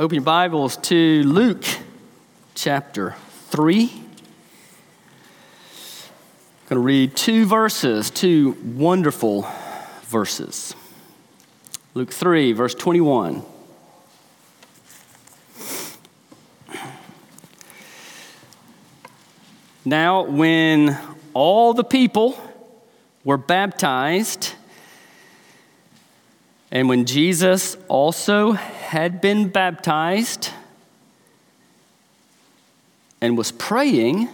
Open your Bibles to Luke chapter 3. I'm going to read two verses, two wonderful verses. Luke 3, verse 21. Now, when all the people were baptized, and when Jesus also had been baptized and was praying,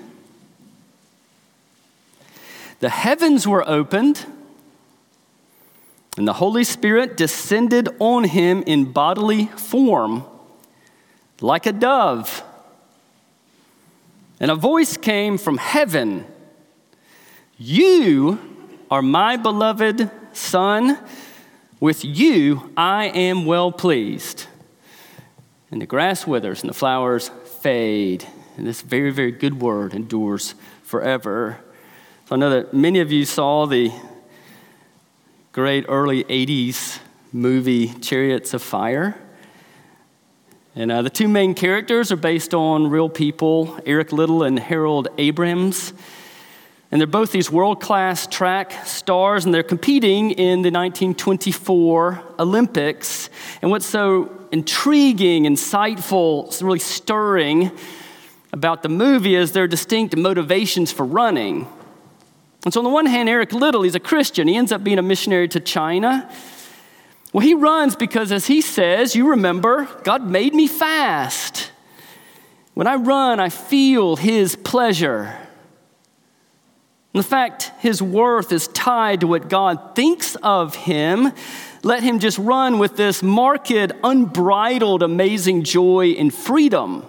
the heavens were opened, and the Holy Spirit descended on him in bodily form, like a dove. And a voice came from heaven You are my beloved Son with you I am well pleased. And the grass withers and the flowers fade. And this very, very good word endures forever. So I know that many of you saw the great early 80s movie Chariots of Fire. And uh, the two main characters are based on real people Eric Liddell and Harold Abrahams. And they're both these world class track stars, and they're competing in the 1924 Olympics. And what's so intriguing, insightful, really stirring about the movie is their distinct motivations for running. And so, on the one hand, Eric Liddell, he's a Christian. He ends up being a missionary to China. Well, he runs because, as he says, you remember, God made me fast. When I run, I feel his pleasure. In fact, his worth is tied to what God thinks of him. Let him just run with this marked, unbridled, amazing joy and freedom,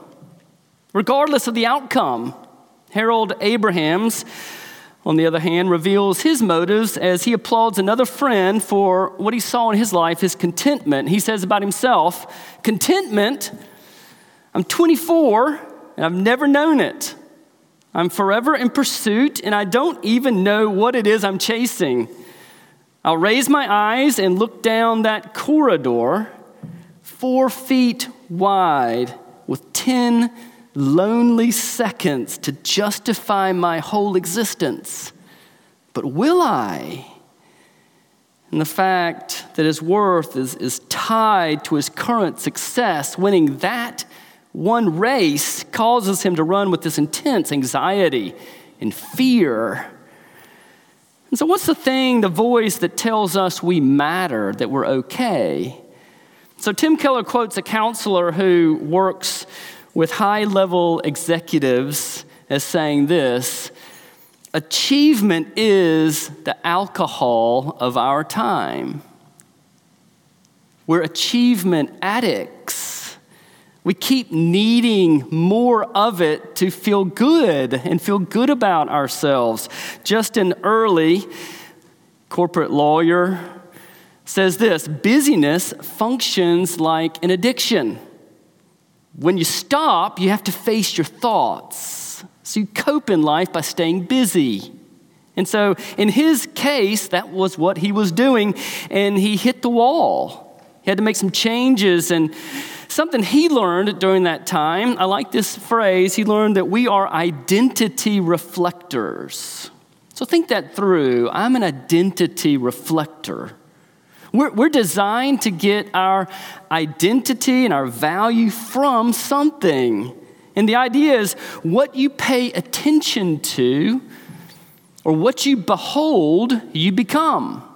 regardless of the outcome. Harold Abrahams, on the other hand, reveals his motives as he applauds another friend for what he saw in his life, his contentment. He says about himself, Contentment, I'm 24 and I've never known it. I'm forever in pursuit, and I don't even know what it is I'm chasing. I'll raise my eyes and look down that corridor, four feet wide, with 10 lonely seconds to justify my whole existence. But will I? And the fact that his worth is, is tied to his current success, winning that one race causes him to run with this intense anxiety and fear. And so, what's the thing, the voice that tells us we matter, that we're okay? So, Tim Keller quotes a counselor who works with high level executives as saying this Achievement is the alcohol of our time. We're achievement addicts. We keep needing more of it to feel good and feel good about ourselves. Justin Earley, corporate lawyer, says this busyness functions like an addiction. When you stop, you have to face your thoughts. So you cope in life by staying busy. And so, in his case, that was what he was doing, and he hit the wall. He had to make some changes and Something he learned during that time, I like this phrase, he learned that we are identity reflectors. So think that through. I'm an identity reflector. We're, we're designed to get our identity and our value from something. And the idea is what you pay attention to or what you behold, you become.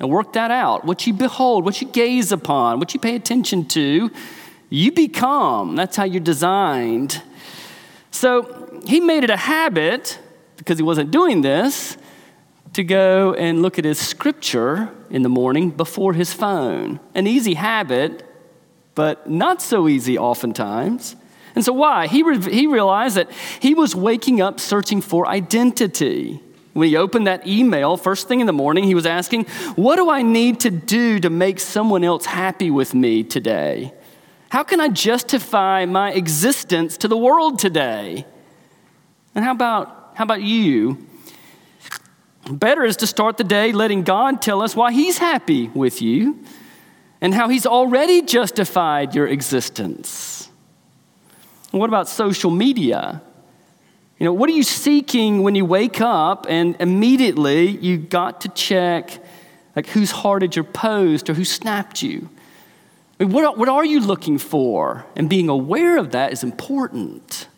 Now, work that out. What you behold, what you gaze upon, what you pay attention to, you become. That's how you're designed. So, he made it a habit, because he wasn't doing this, to go and look at his scripture in the morning before his phone. An easy habit, but not so easy oftentimes. And so, why? He, re- he realized that he was waking up searching for identity. When he opened that email, first thing in the morning, he was asking, What do I need to do to make someone else happy with me today? How can I justify my existence to the world today? And how about, how about you? Better is to start the day letting God tell us why He's happy with you and how He's already justified your existence. What about social media? You know, what are you seeking when you wake up and immediately you got to check like whose hearted your post or who snapped you? I mean, what, what are you looking for? And being aware of that is important.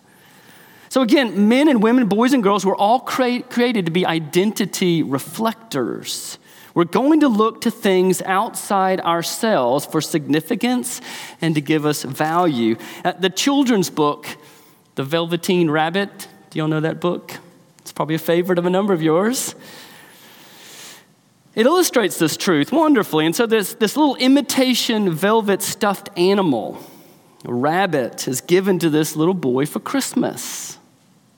So, again, men and women, boys and girls, we're all created to be identity reflectors. We're going to look to things outside ourselves for significance and to give us value. Uh, the children's book, The Velveteen Rabbit, do y'all know that book? It's probably a favorite of a number of yours. It illustrates this truth wonderfully. And so, there's this little imitation velvet stuffed animal, a rabbit, is given to this little boy for Christmas.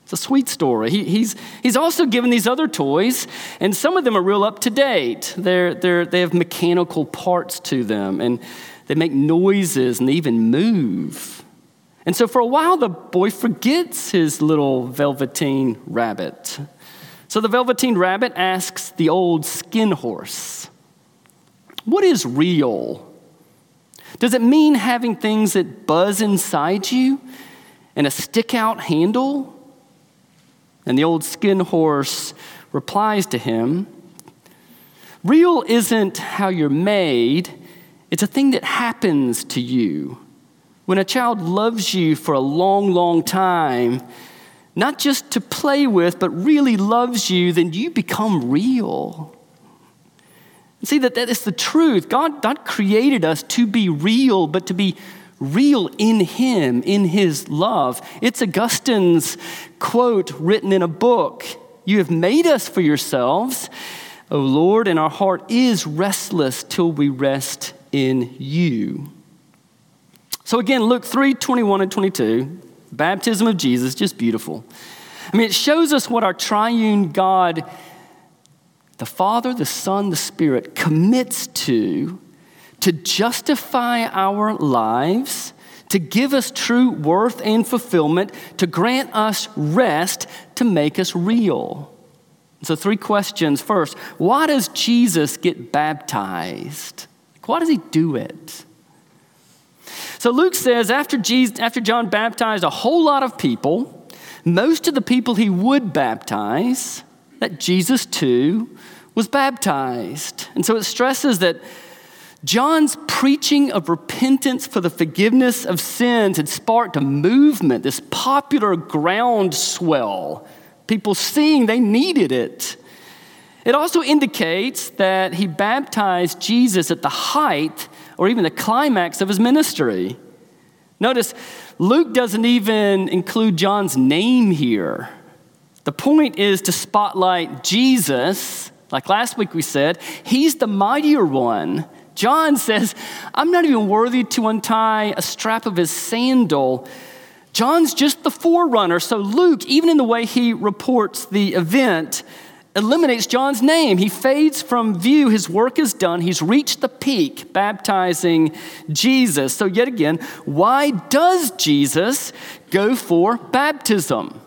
It's a sweet story. He, he's, he's also given these other toys, and some of them are real up to date. They're, they're, they have mechanical parts to them, and they make noises and they even move. And so for a while, the boy forgets his little velveteen rabbit. So the velveteen rabbit asks the old skin horse, What is real? Does it mean having things that buzz inside you and a stick out handle? And the old skin horse replies to him Real isn't how you're made, it's a thing that happens to you. When a child loves you for a long, long time, not just to play with, but really loves you, then you become real. See that that is the truth. God, God created us to be real, but to be real in Him, in His love. It's Augustine's quote written in a book You have made us for yourselves, O Lord, and our heart is restless till we rest in you. So again, Luke 3 21 and 22, baptism of Jesus, just beautiful. I mean, it shows us what our triune God, the Father, the Son, the Spirit, commits to to justify our lives, to give us true worth and fulfillment, to grant us rest, to make us real. So, three questions. First, why does Jesus get baptized? Why does he do it? So, Luke says after, Jesus, after John baptized a whole lot of people, most of the people he would baptize, that Jesus too was baptized. And so it stresses that John's preaching of repentance for the forgiveness of sins had sparked a movement, this popular groundswell. People seeing they needed it. It also indicates that he baptized Jesus at the height or even the climax of his ministry. Notice, Luke doesn't even include John's name here. The point is to spotlight Jesus. Like last week we said, he's the mightier one John says, I'm not even worthy to untie a strap of his sandal. John's just the forerunner. So Luke, even in the way he reports the event, eliminates John's name. He fades from view. His work is done. He's reached the peak, baptizing Jesus. So, yet again, why does Jesus go for baptism?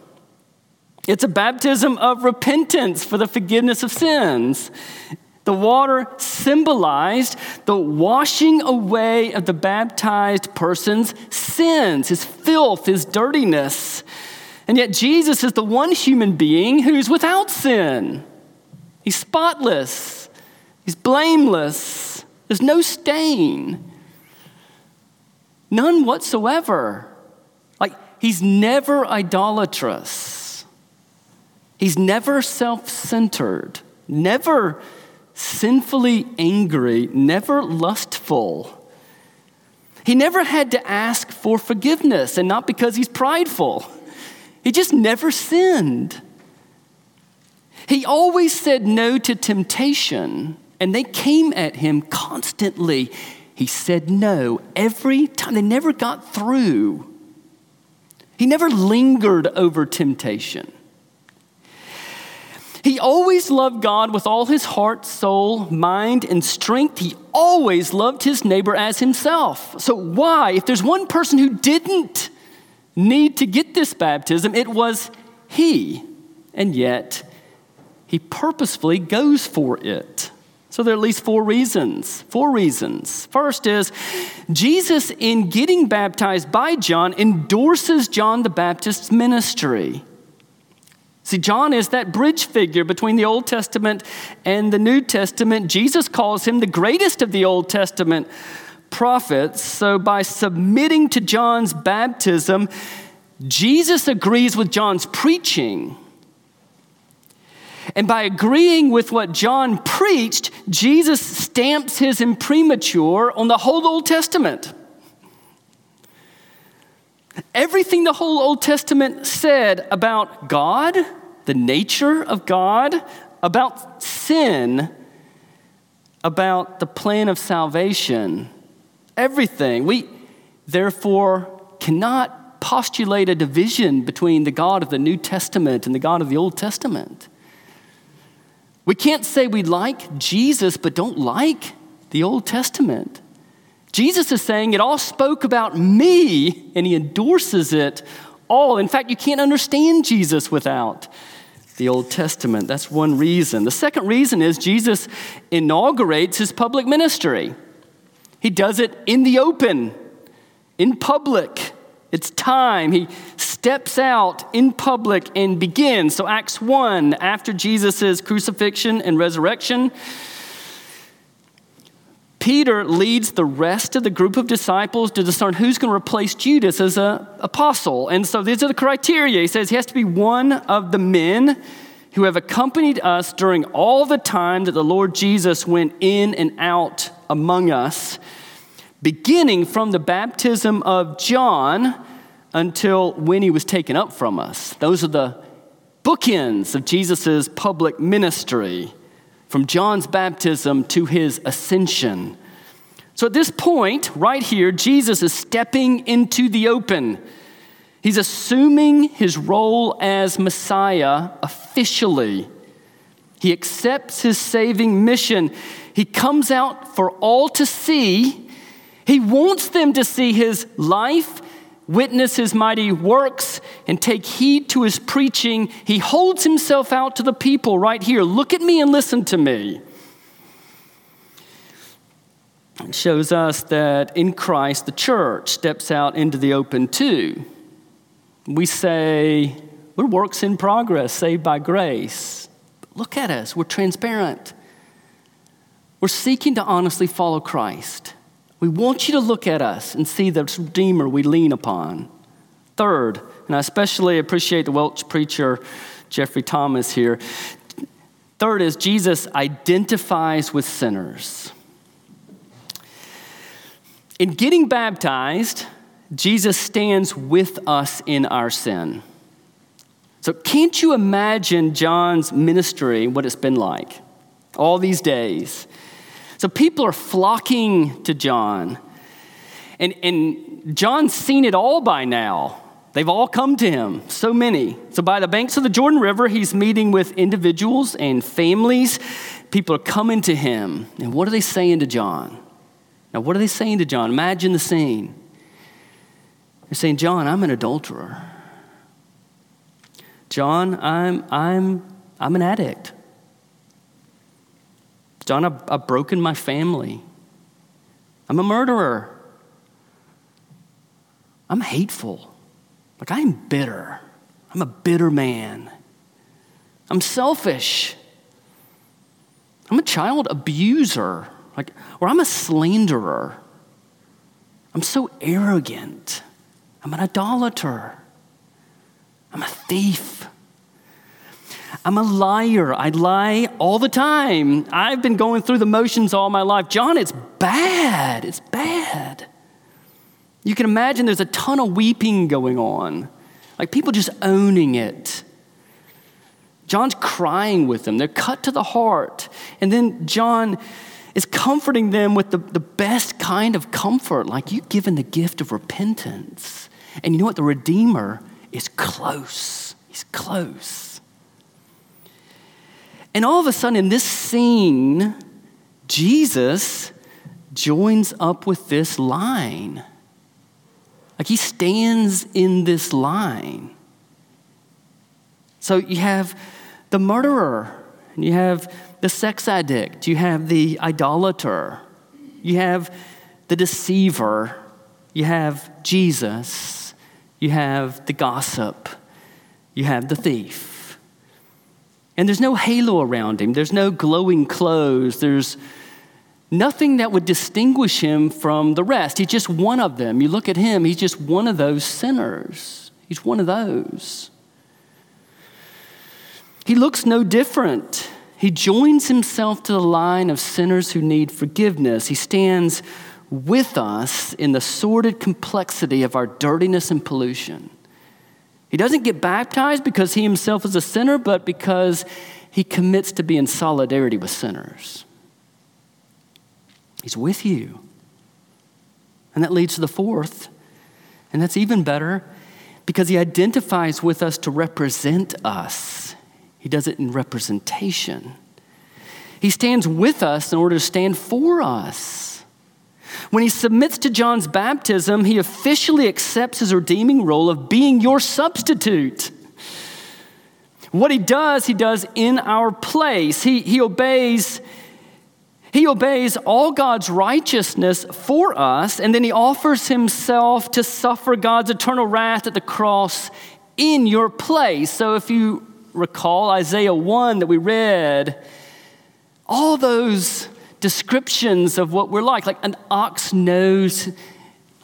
It's a baptism of repentance for the forgiveness of sins. The water symbolized the washing away of the baptized person's sins, his filth, his dirtiness. And yet, Jesus is the one human being who's without sin. He's spotless, he's blameless, there's no stain, none whatsoever. Like, he's never idolatrous, he's never self centered, never sinfully angry, never lustful. He never had to ask for forgiveness, and not because he's prideful. He just never sinned. He always said no to temptation, and they came at him constantly. He said no every time. They never got through. He never lingered over temptation. He always loved God with all his heart, soul, mind, and strength. He always loved his neighbor as himself. So, why? If there's one person who didn't need to get this baptism, it was he. And yet, he purposefully goes for it. So there are at least four reasons. Four reasons. First is Jesus, in getting baptized by John, endorses John the Baptist's ministry. See, John is that bridge figure between the Old Testament and the New Testament. Jesus calls him the greatest of the Old Testament prophets. So, by submitting to John's baptism, Jesus agrees with John's preaching. And by agreeing with what John preached, Jesus stamps his imprimatur on the whole Old Testament. Everything the whole Old Testament said about God, the nature of God, about sin, about the plan of salvation, everything. We therefore cannot postulate a division between the God of the New Testament and the God of the Old Testament. We can't say we like Jesus but don't like the Old Testament. Jesus is saying it all spoke about me, and he endorses it all. In fact, you can't understand Jesus without the Old Testament. That's one reason. The second reason is Jesus inaugurates his public ministry. He does it in the open, in public. It's time. He steps out in public and begins. So, Acts 1, after Jesus' crucifixion and resurrection, Peter leads the rest of the group of disciples to discern who's going to replace Judas as an apostle. And so these are the criteria. He says he has to be one of the men who have accompanied us during all the time that the Lord Jesus went in and out among us beginning from the baptism of John until when he was taken up from us. Those are the bookends of Jesus' public ministry, from John's baptism to his ascension. So at this point, right here, Jesus is stepping into the open. He's assuming his role as Messiah officially. He accepts his saving mission. He comes out for all to see he wants them to see his life, witness his mighty works, and take heed to his preaching. He holds himself out to the people right here. Look at me and listen to me. It shows us that in Christ, the church steps out into the open too. We say, we're works in progress, saved by grace. Look at us, we're transparent. We're seeking to honestly follow Christ. We want you to look at us and see the Redeemer we lean upon. Third, and I especially appreciate the Welsh preacher Geoffrey Thomas here. Third is Jesus identifies with sinners. In getting baptized, Jesus stands with us in our sin. So, can't you imagine John's ministry, what it's been like all these days? So people are flocking to John. And, and John's seen it all by now. They've all come to him, so many. So, by the banks of the Jordan River, he's meeting with individuals and families. People are coming to him. And what are they saying to John? Now, what are they saying to John? Imagine the scene. They're saying, John, I'm an adulterer. John, I'm, I'm, I'm an addict. John, I've, I've broken my family. I'm a murderer. I'm hateful. Like, I'm bitter. I'm a bitter man. I'm selfish. I'm a child abuser. Like, or I'm a slanderer. I'm so arrogant. I'm an idolater. I'm a thief. I'm a liar. I lie all the time. I've been going through the motions all my life. John, it's bad. It's bad. You can imagine there's a ton of weeping going on, like people just owning it. John's crying with them. They're cut to the heart. And then John is comforting them with the, the best kind of comfort, like you've given the gift of repentance. And you know what? The Redeemer is close. He's close. And all of a sudden, in this scene, Jesus joins up with this line. Like he stands in this line. So you have the murderer and you have the sex addict, you have the idolater, you have the deceiver, you have Jesus, you have the gossip, you have the thief. And there's no halo around him, there's no glowing clothes, there's nothing that would distinguish him from the rest. He's just one of them. You look at him, he's just one of those sinners. He's one of those. He looks no different. He joins himself to the line of sinners who need forgiveness. He stands with us in the sordid complexity of our dirtiness and pollution. He doesn't get baptized because he himself is a sinner, but because he commits to be in solidarity with sinners. He's with you. And that leads to the fourth, and that's even better because he identifies with us to represent us. He does it in representation. He stands with us in order to stand for us. When he submits to John's baptism, he officially accepts his redeeming role of being your substitute. What he does, he does in our place. He, he obeys. He obeys all God's righteousness for us, and then he offers himself to suffer God's eternal wrath at the cross in your place. So, if you recall Isaiah 1 that we read, all those descriptions of what we're like. Like an ox knows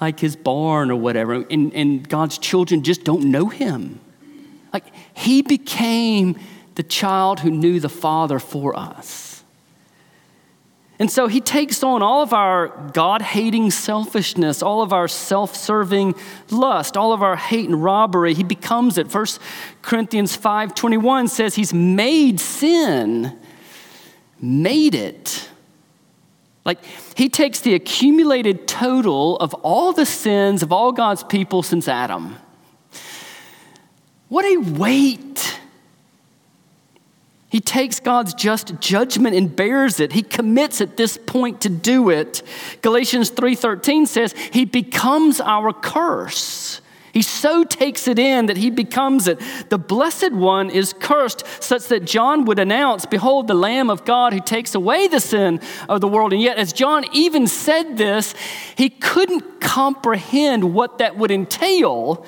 like his barn or whatever, and, and God's children just don't know him. Like he became the child who knew the Father for us. And so he takes on all of our God hating selfishness, all of our self serving lust, all of our hate and robbery. He becomes it. 1 Corinthians 5 21 says he's made sin, made it like, he takes the accumulated total of all the sins of all God's people since Adam. What a weight! He takes God's just judgment and bears it. He commits at this point to do it. Galatians 3:13 says he becomes our curse. He so takes it in that he becomes it. The blessed one is cursed, such that John would announce, Behold, the Lamb of God who takes away the sin of the world. And yet, as John even said this, he couldn't comprehend what that would entail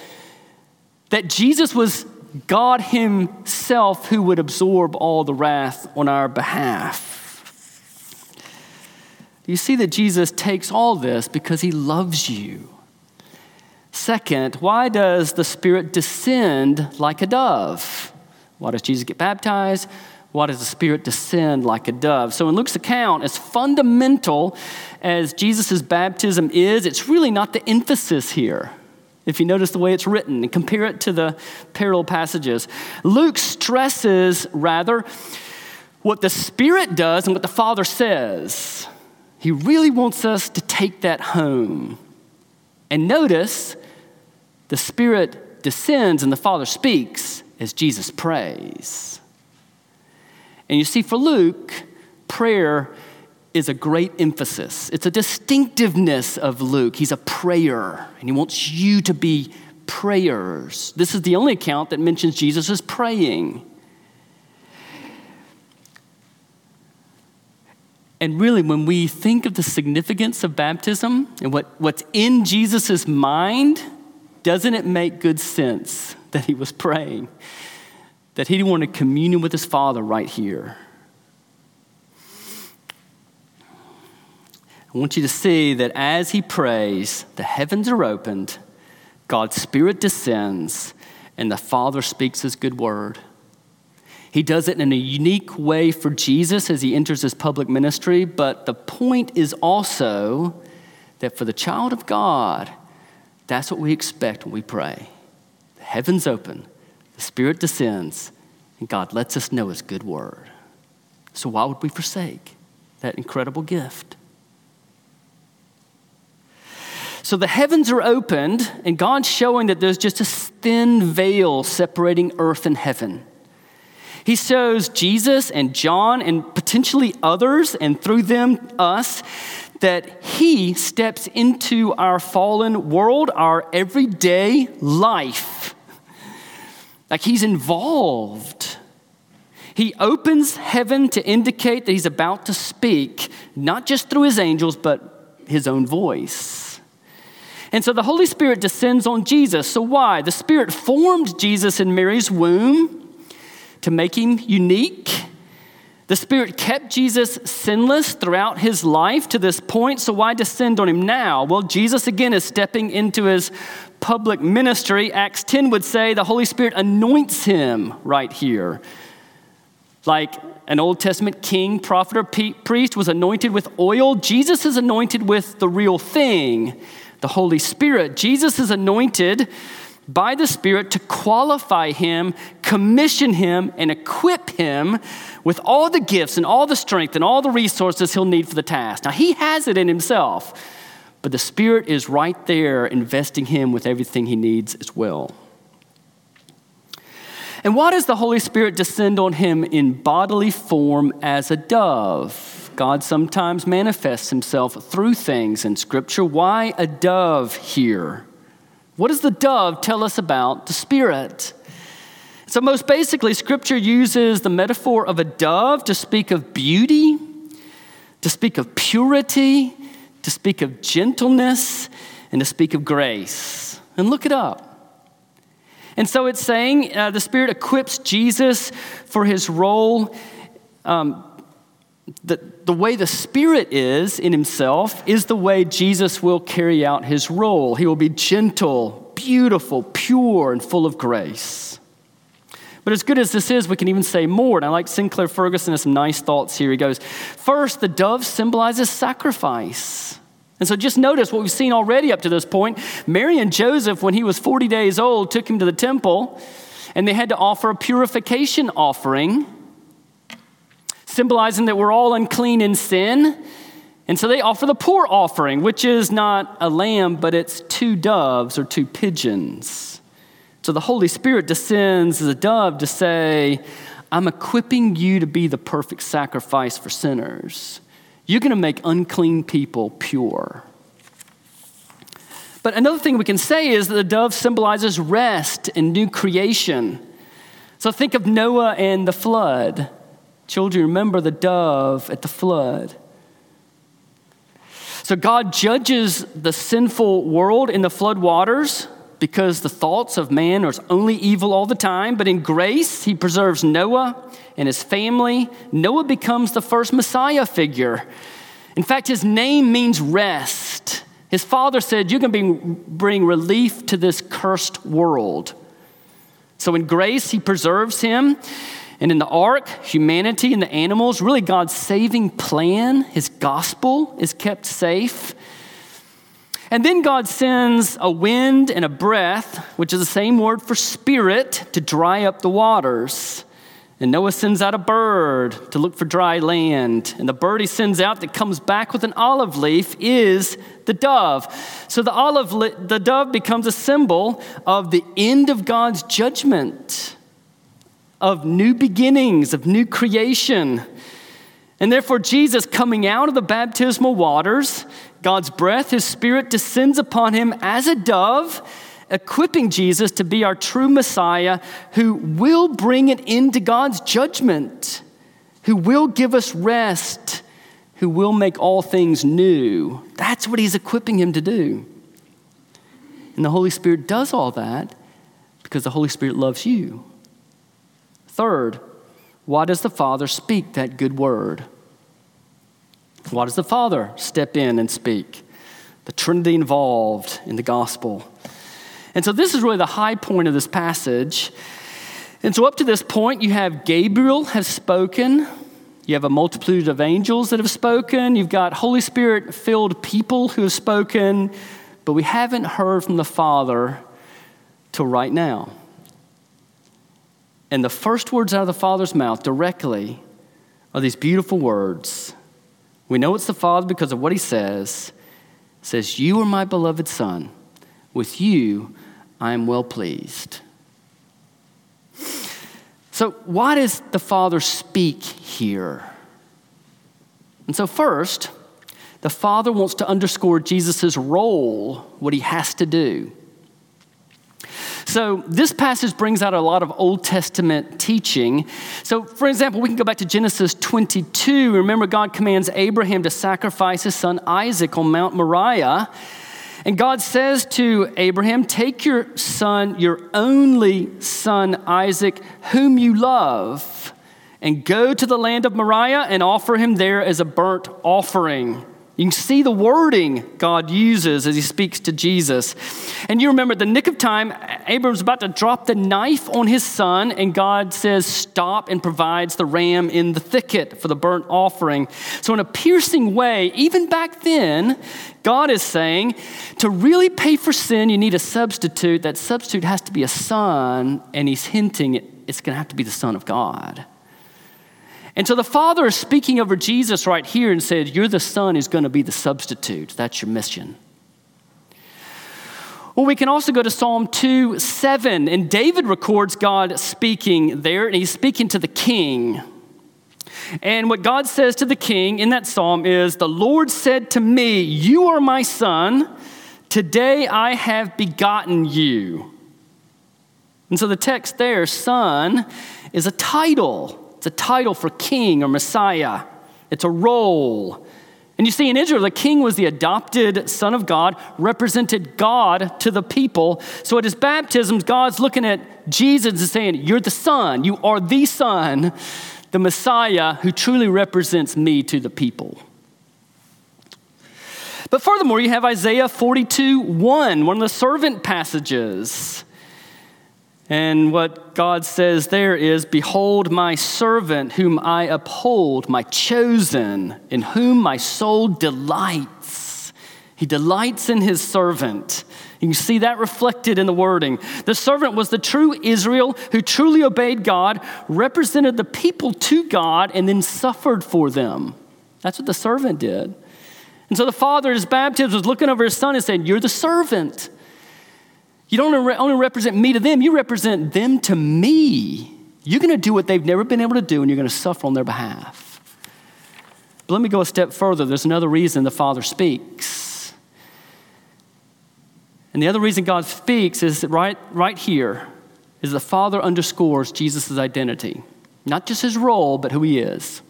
that Jesus was God Himself who would absorb all the wrath on our behalf. You see that Jesus takes all this because He loves you. Second, why does the Spirit descend like a dove? Why does Jesus get baptized? Why does the Spirit descend like a dove? So, in Luke's account, as fundamental as Jesus' baptism is, it's really not the emphasis here. If you notice the way it's written and compare it to the parallel passages, Luke stresses rather what the Spirit does and what the Father says. He really wants us to take that home. And notice the Spirit descends and the Father speaks as Jesus prays. And you see, for Luke, prayer is a great emphasis. It's a distinctiveness of Luke. He's a prayer, and he wants you to be prayers. This is the only account that mentions Jesus as praying. And really, when we think of the significance of baptism and what, what's in Jesus' mind, doesn't it make good sense that he was praying? That he wanted communion with his Father right here? I want you to see that as he prays, the heavens are opened, God's Spirit descends, and the Father speaks his good word. He does it in a unique way for Jesus as he enters his public ministry, but the point is also that for the child of God, that's what we expect when we pray. The heavens open, the Spirit descends, and God lets us know His good word. So, why would we forsake that incredible gift? So the heavens are opened, and God's showing that there's just a thin veil separating earth and heaven. He shows Jesus and John and potentially others, and through them, us, that He steps into our fallen world, our everyday life. Like He's involved. He opens heaven to indicate that he's about to speak, not just through his angels, but his own voice. And so the Holy Spirit descends on Jesus. So, why? The Spirit formed Jesus in Mary's womb to make him unique. The Spirit kept Jesus sinless throughout his life to this point, so why descend on him now? Well, Jesus again is stepping into his public ministry. Acts 10 would say the Holy Spirit anoints him right here. Like an Old Testament king, prophet, or priest was anointed with oil, Jesus is anointed with the real thing, the Holy Spirit. Jesus is anointed by the Spirit to qualify him, commission him, and equip him with all the gifts and all the strength and all the resources he'll need for the task. Now, he has it in himself, but the Spirit is right there investing him with everything he needs as well. And why does the Holy Spirit descend on him in bodily form as a dove? God sometimes manifests himself through things in Scripture. Why a dove here? What does the dove tell us about the Spirit? So, most basically, Scripture uses the metaphor of a dove to speak of beauty, to speak of purity, to speak of gentleness, and to speak of grace. And look it up. And so it's saying uh, the Spirit equips Jesus for his role. Um, the, the way the Spirit is in himself is the way Jesus will carry out his role. He will be gentle, beautiful, pure, and full of grace. But as good as this is, we can even say more. And I like Sinclair Ferguson has some nice thoughts here. He goes, First, the dove symbolizes sacrifice. And so just notice what we've seen already up to this point. Mary and Joseph, when he was 40 days old, took him to the temple and they had to offer a purification offering, symbolizing that we're all unclean in sin. And so they offer the poor offering, which is not a lamb, but it's two doves or two pigeons. So the Holy Spirit descends as a dove to say, I'm equipping you to be the perfect sacrifice for sinners. You're going to make unclean people pure. But another thing we can say is that the dove symbolizes rest and new creation. So think of Noah and the flood. Children, remember the dove at the flood. So God judges the sinful world in the flood waters because the thoughts of man are only evil all the time. But in grace, he preserves Noah and his family. Noah becomes the first Messiah figure. In fact, his name means rest. His father said, You can bring relief to this cursed world. So in grace, he preserves him. And in the ark, humanity and the animals, really God's saving plan, his gospel is kept safe. And then God sends a wind and a breath, which is the same word for spirit, to dry up the waters. And Noah sends out a bird to look for dry land. And the bird he sends out that comes back with an olive leaf is the dove. So the olive li- the dove becomes a symbol of the end of God's judgment, of new beginnings, of new creation. And therefore, Jesus coming out of the baptismal waters, God's breath, his spirit descends upon him as a dove, equipping Jesus to be our true Messiah who will bring an end to God's judgment, who will give us rest, who will make all things new. That's what he's equipping him to do. And the Holy Spirit does all that because the Holy Spirit loves you. Third, why does the Father speak that good word? Why does the Father step in and speak? The Trinity involved in the gospel. And so, this is really the high point of this passage. And so, up to this point, you have Gabriel has spoken. You have a multitude of angels that have spoken. You've got Holy Spirit filled people who have spoken. But we haven't heard from the Father till right now. And the first words out of the Father's mouth directly are these beautiful words. We know it's the Father because of what he says. It says, You are my beloved Son. With you I am well pleased. So, why does the Father speak here? And so, first, the Father wants to underscore Jesus' role, what he has to do. So, this passage brings out a lot of Old Testament teaching. So, for example, we can go back to Genesis 22. Remember, God commands Abraham to sacrifice his son Isaac on Mount Moriah. And God says to Abraham, Take your son, your only son Isaac, whom you love, and go to the land of Moriah and offer him there as a burnt offering. You can see the wording God uses as he speaks to Jesus. And you remember the nick of time, Abram's about to drop the knife on his son, and God says, Stop, and provides the ram in the thicket for the burnt offering. So, in a piercing way, even back then, God is saying, to really pay for sin, you need a substitute. That substitute has to be a son, and he's hinting it's going to have to be the Son of God. And so the Father is speaking over Jesus right here and said, You're the Son who's going to be the substitute. That's your mission. Well, we can also go to Psalm 2 7, and David records God speaking there, and he's speaking to the king. And what God says to the king in that psalm is, The Lord said to me, You are my son. Today I have begotten you. And so the text there, son, is a title. It's a title for king or Messiah, it's a role. And you see, in Israel, the king was the adopted son of God, represented God to the people. So at his baptism, God's looking at Jesus and saying, You're the son, you are the son, the Messiah who truly represents me to the people. But furthermore, you have Isaiah 42 1, one of the servant passages. And what God says there is Behold, my servant, whom I uphold, my chosen, in whom my soul delights. He delights in his servant. You see that reflected in the wording. The servant was the true Israel who truly obeyed God, represented the people to God, and then suffered for them. That's what the servant did. And so the father at his baptism was looking over his son and saying, You're the servant. You don't only represent me to them, you represent them to me. You're going to do what they've never been able to do, and you're going to suffer on their behalf. But let me go a step further. There's another reason the Father speaks. And the other reason God speaks is right, right here is the Father underscores Jesus' identity. Not just his role, but who he is,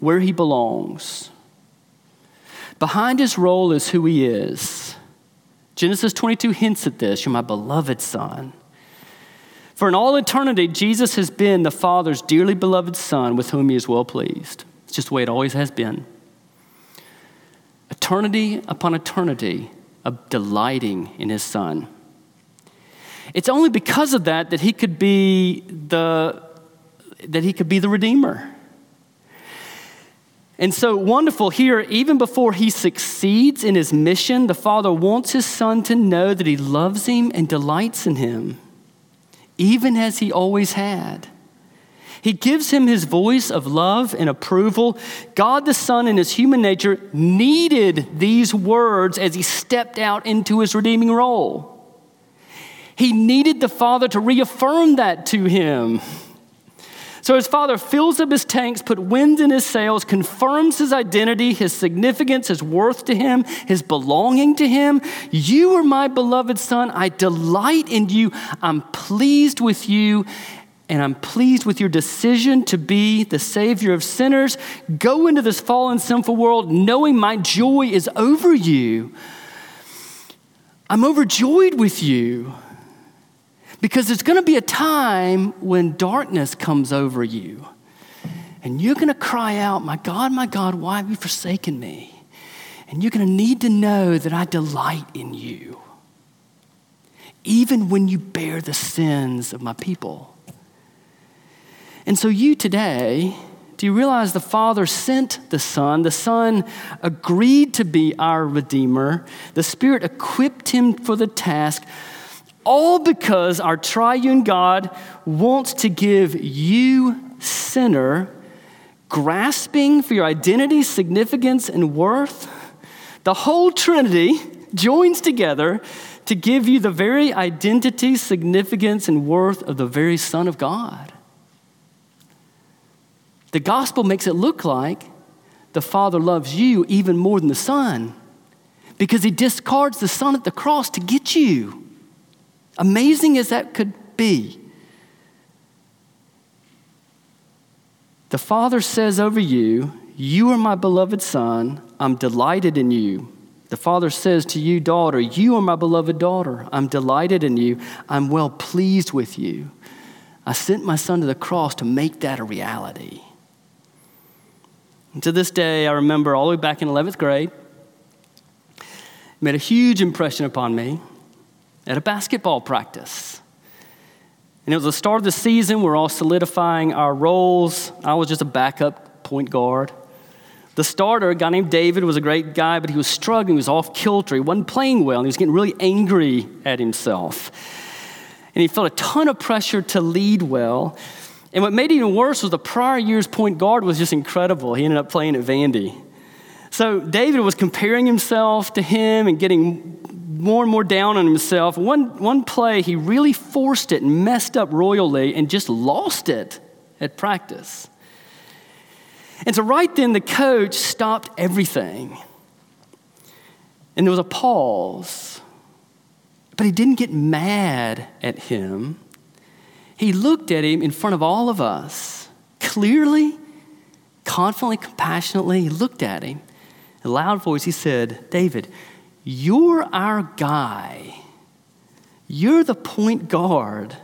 where he belongs. Behind his role is who he is. Genesis 22 hints at this You're my beloved son. For in all eternity, Jesus has been the Father's dearly beloved Son with whom he is well pleased. It's just the way it always has been. Eternity upon eternity of delighting in his Son. It's only because of that that he could be the, that he could be the Redeemer. And so wonderful here, even before he succeeds in his mission, the Father wants his Son to know that he loves him and delights in him, even as he always had. He gives him his voice of love and approval. God the Son, in his human nature, needed these words as he stepped out into his redeeming role. He needed the Father to reaffirm that to him. So his father fills up his tanks, put wind in his sails, confirms his identity, his significance, his worth to him, his belonging to him. You are my beloved son. I delight in you. I'm pleased with you. And I'm pleased with your decision to be the Savior of sinners. Go into this fallen, sinful world knowing my joy is over you. I'm overjoyed with you. Because there's going to be a time when darkness comes over you. And you're going to cry out, My God, my God, why have you forsaken me? And you're going to need to know that I delight in you, even when you bear the sins of my people. And so, you today, do you realize the Father sent the Son? The Son agreed to be our Redeemer. The Spirit equipped him for the task all because our triune God wants to give you, sinner, grasping for your identity, significance, and worth. The whole Trinity joins together to give you the very identity, significance, and worth of the very Son of God. The gospel makes it look like the Father loves you even more than the Son because he discards the Son at the cross to get you. Amazing as that could be. The Father says over you, You are my beloved Son. I'm delighted in you. The Father says to you, Daughter, You are my beloved daughter. I'm delighted in you. I'm well pleased with you. I sent my Son to the cross to make that a reality. And to this day, I remember all the way back in 11th grade, it made a huge impression upon me at a basketball practice. And it was the start of the season. We're all solidifying our roles. I was just a backup point guard. The starter, a guy named David, was a great guy, but he was struggling. He was off kilter. He wasn't playing well, and he was getting really angry at himself. And he felt a ton of pressure to lead well. And what made it even worse was the prior year's point guard was just incredible. He ended up playing at Vandy. So David was comparing himself to him and getting more and more down on himself. One, one play, he really forced it and messed up royally and just lost it at practice. And so, right then, the coach stopped everything. And there was a pause. But he didn't get mad at him. He looked at him in front of all of us, clearly, confidently, compassionately. He looked at him. In a loud voice, he said, David, you're our guy. You're the point guard.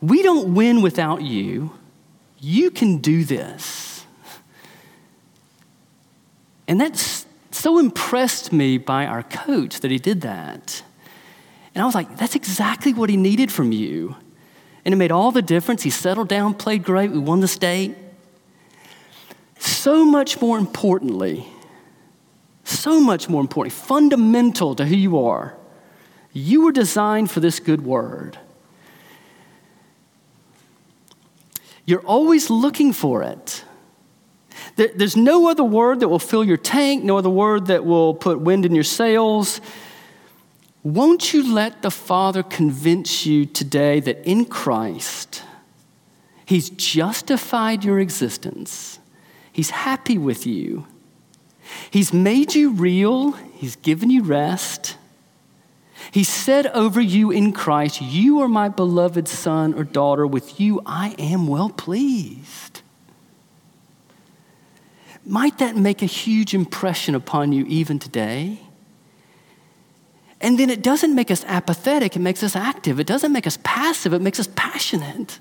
We don't win without you. You can do this. And that so impressed me by our coach that he did that. And I was like, that's exactly what he needed from you. And it made all the difference. He settled down, played great, we won the state. So much more importantly, so much more important, fundamental to who you are, you were designed for this good word. You're always looking for it. There's no other word that will fill your tank, no other word that will put wind in your sails. Won't you let the Father convince you today that in Christ, He's justified your existence, He's happy with you, He's made you real, He's given you rest. He said over you in Christ, You are my beloved son or daughter. With you I am well pleased. Might that make a huge impression upon you even today? And then it doesn't make us apathetic, it makes us active. It doesn't make us passive, it makes us passionate.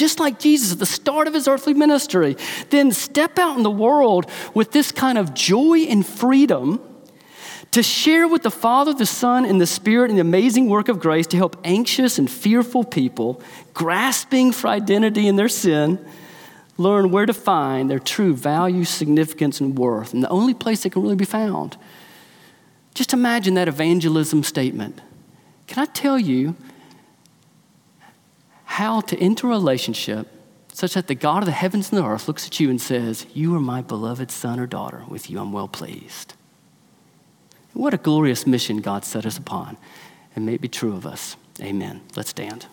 Just like Jesus at the start of his earthly ministry. Then step out in the world with this kind of joy and freedom to share with the Father, the Son, and the Spirit in the amazing work of grace to help anxious and fearful people, grasping for identity in their sin, learn where to find their true value, significance, and worth. And the only place they can really be found just imagine that evangelism statement. Can I tell you how to enter a relationship such that the God of the heavens and the earth looks at you and says, You are my beloved son or daughter. With you I'm well pleased. What a glorious mission God set us upon. And may it be true of us. Amen. Let's stand.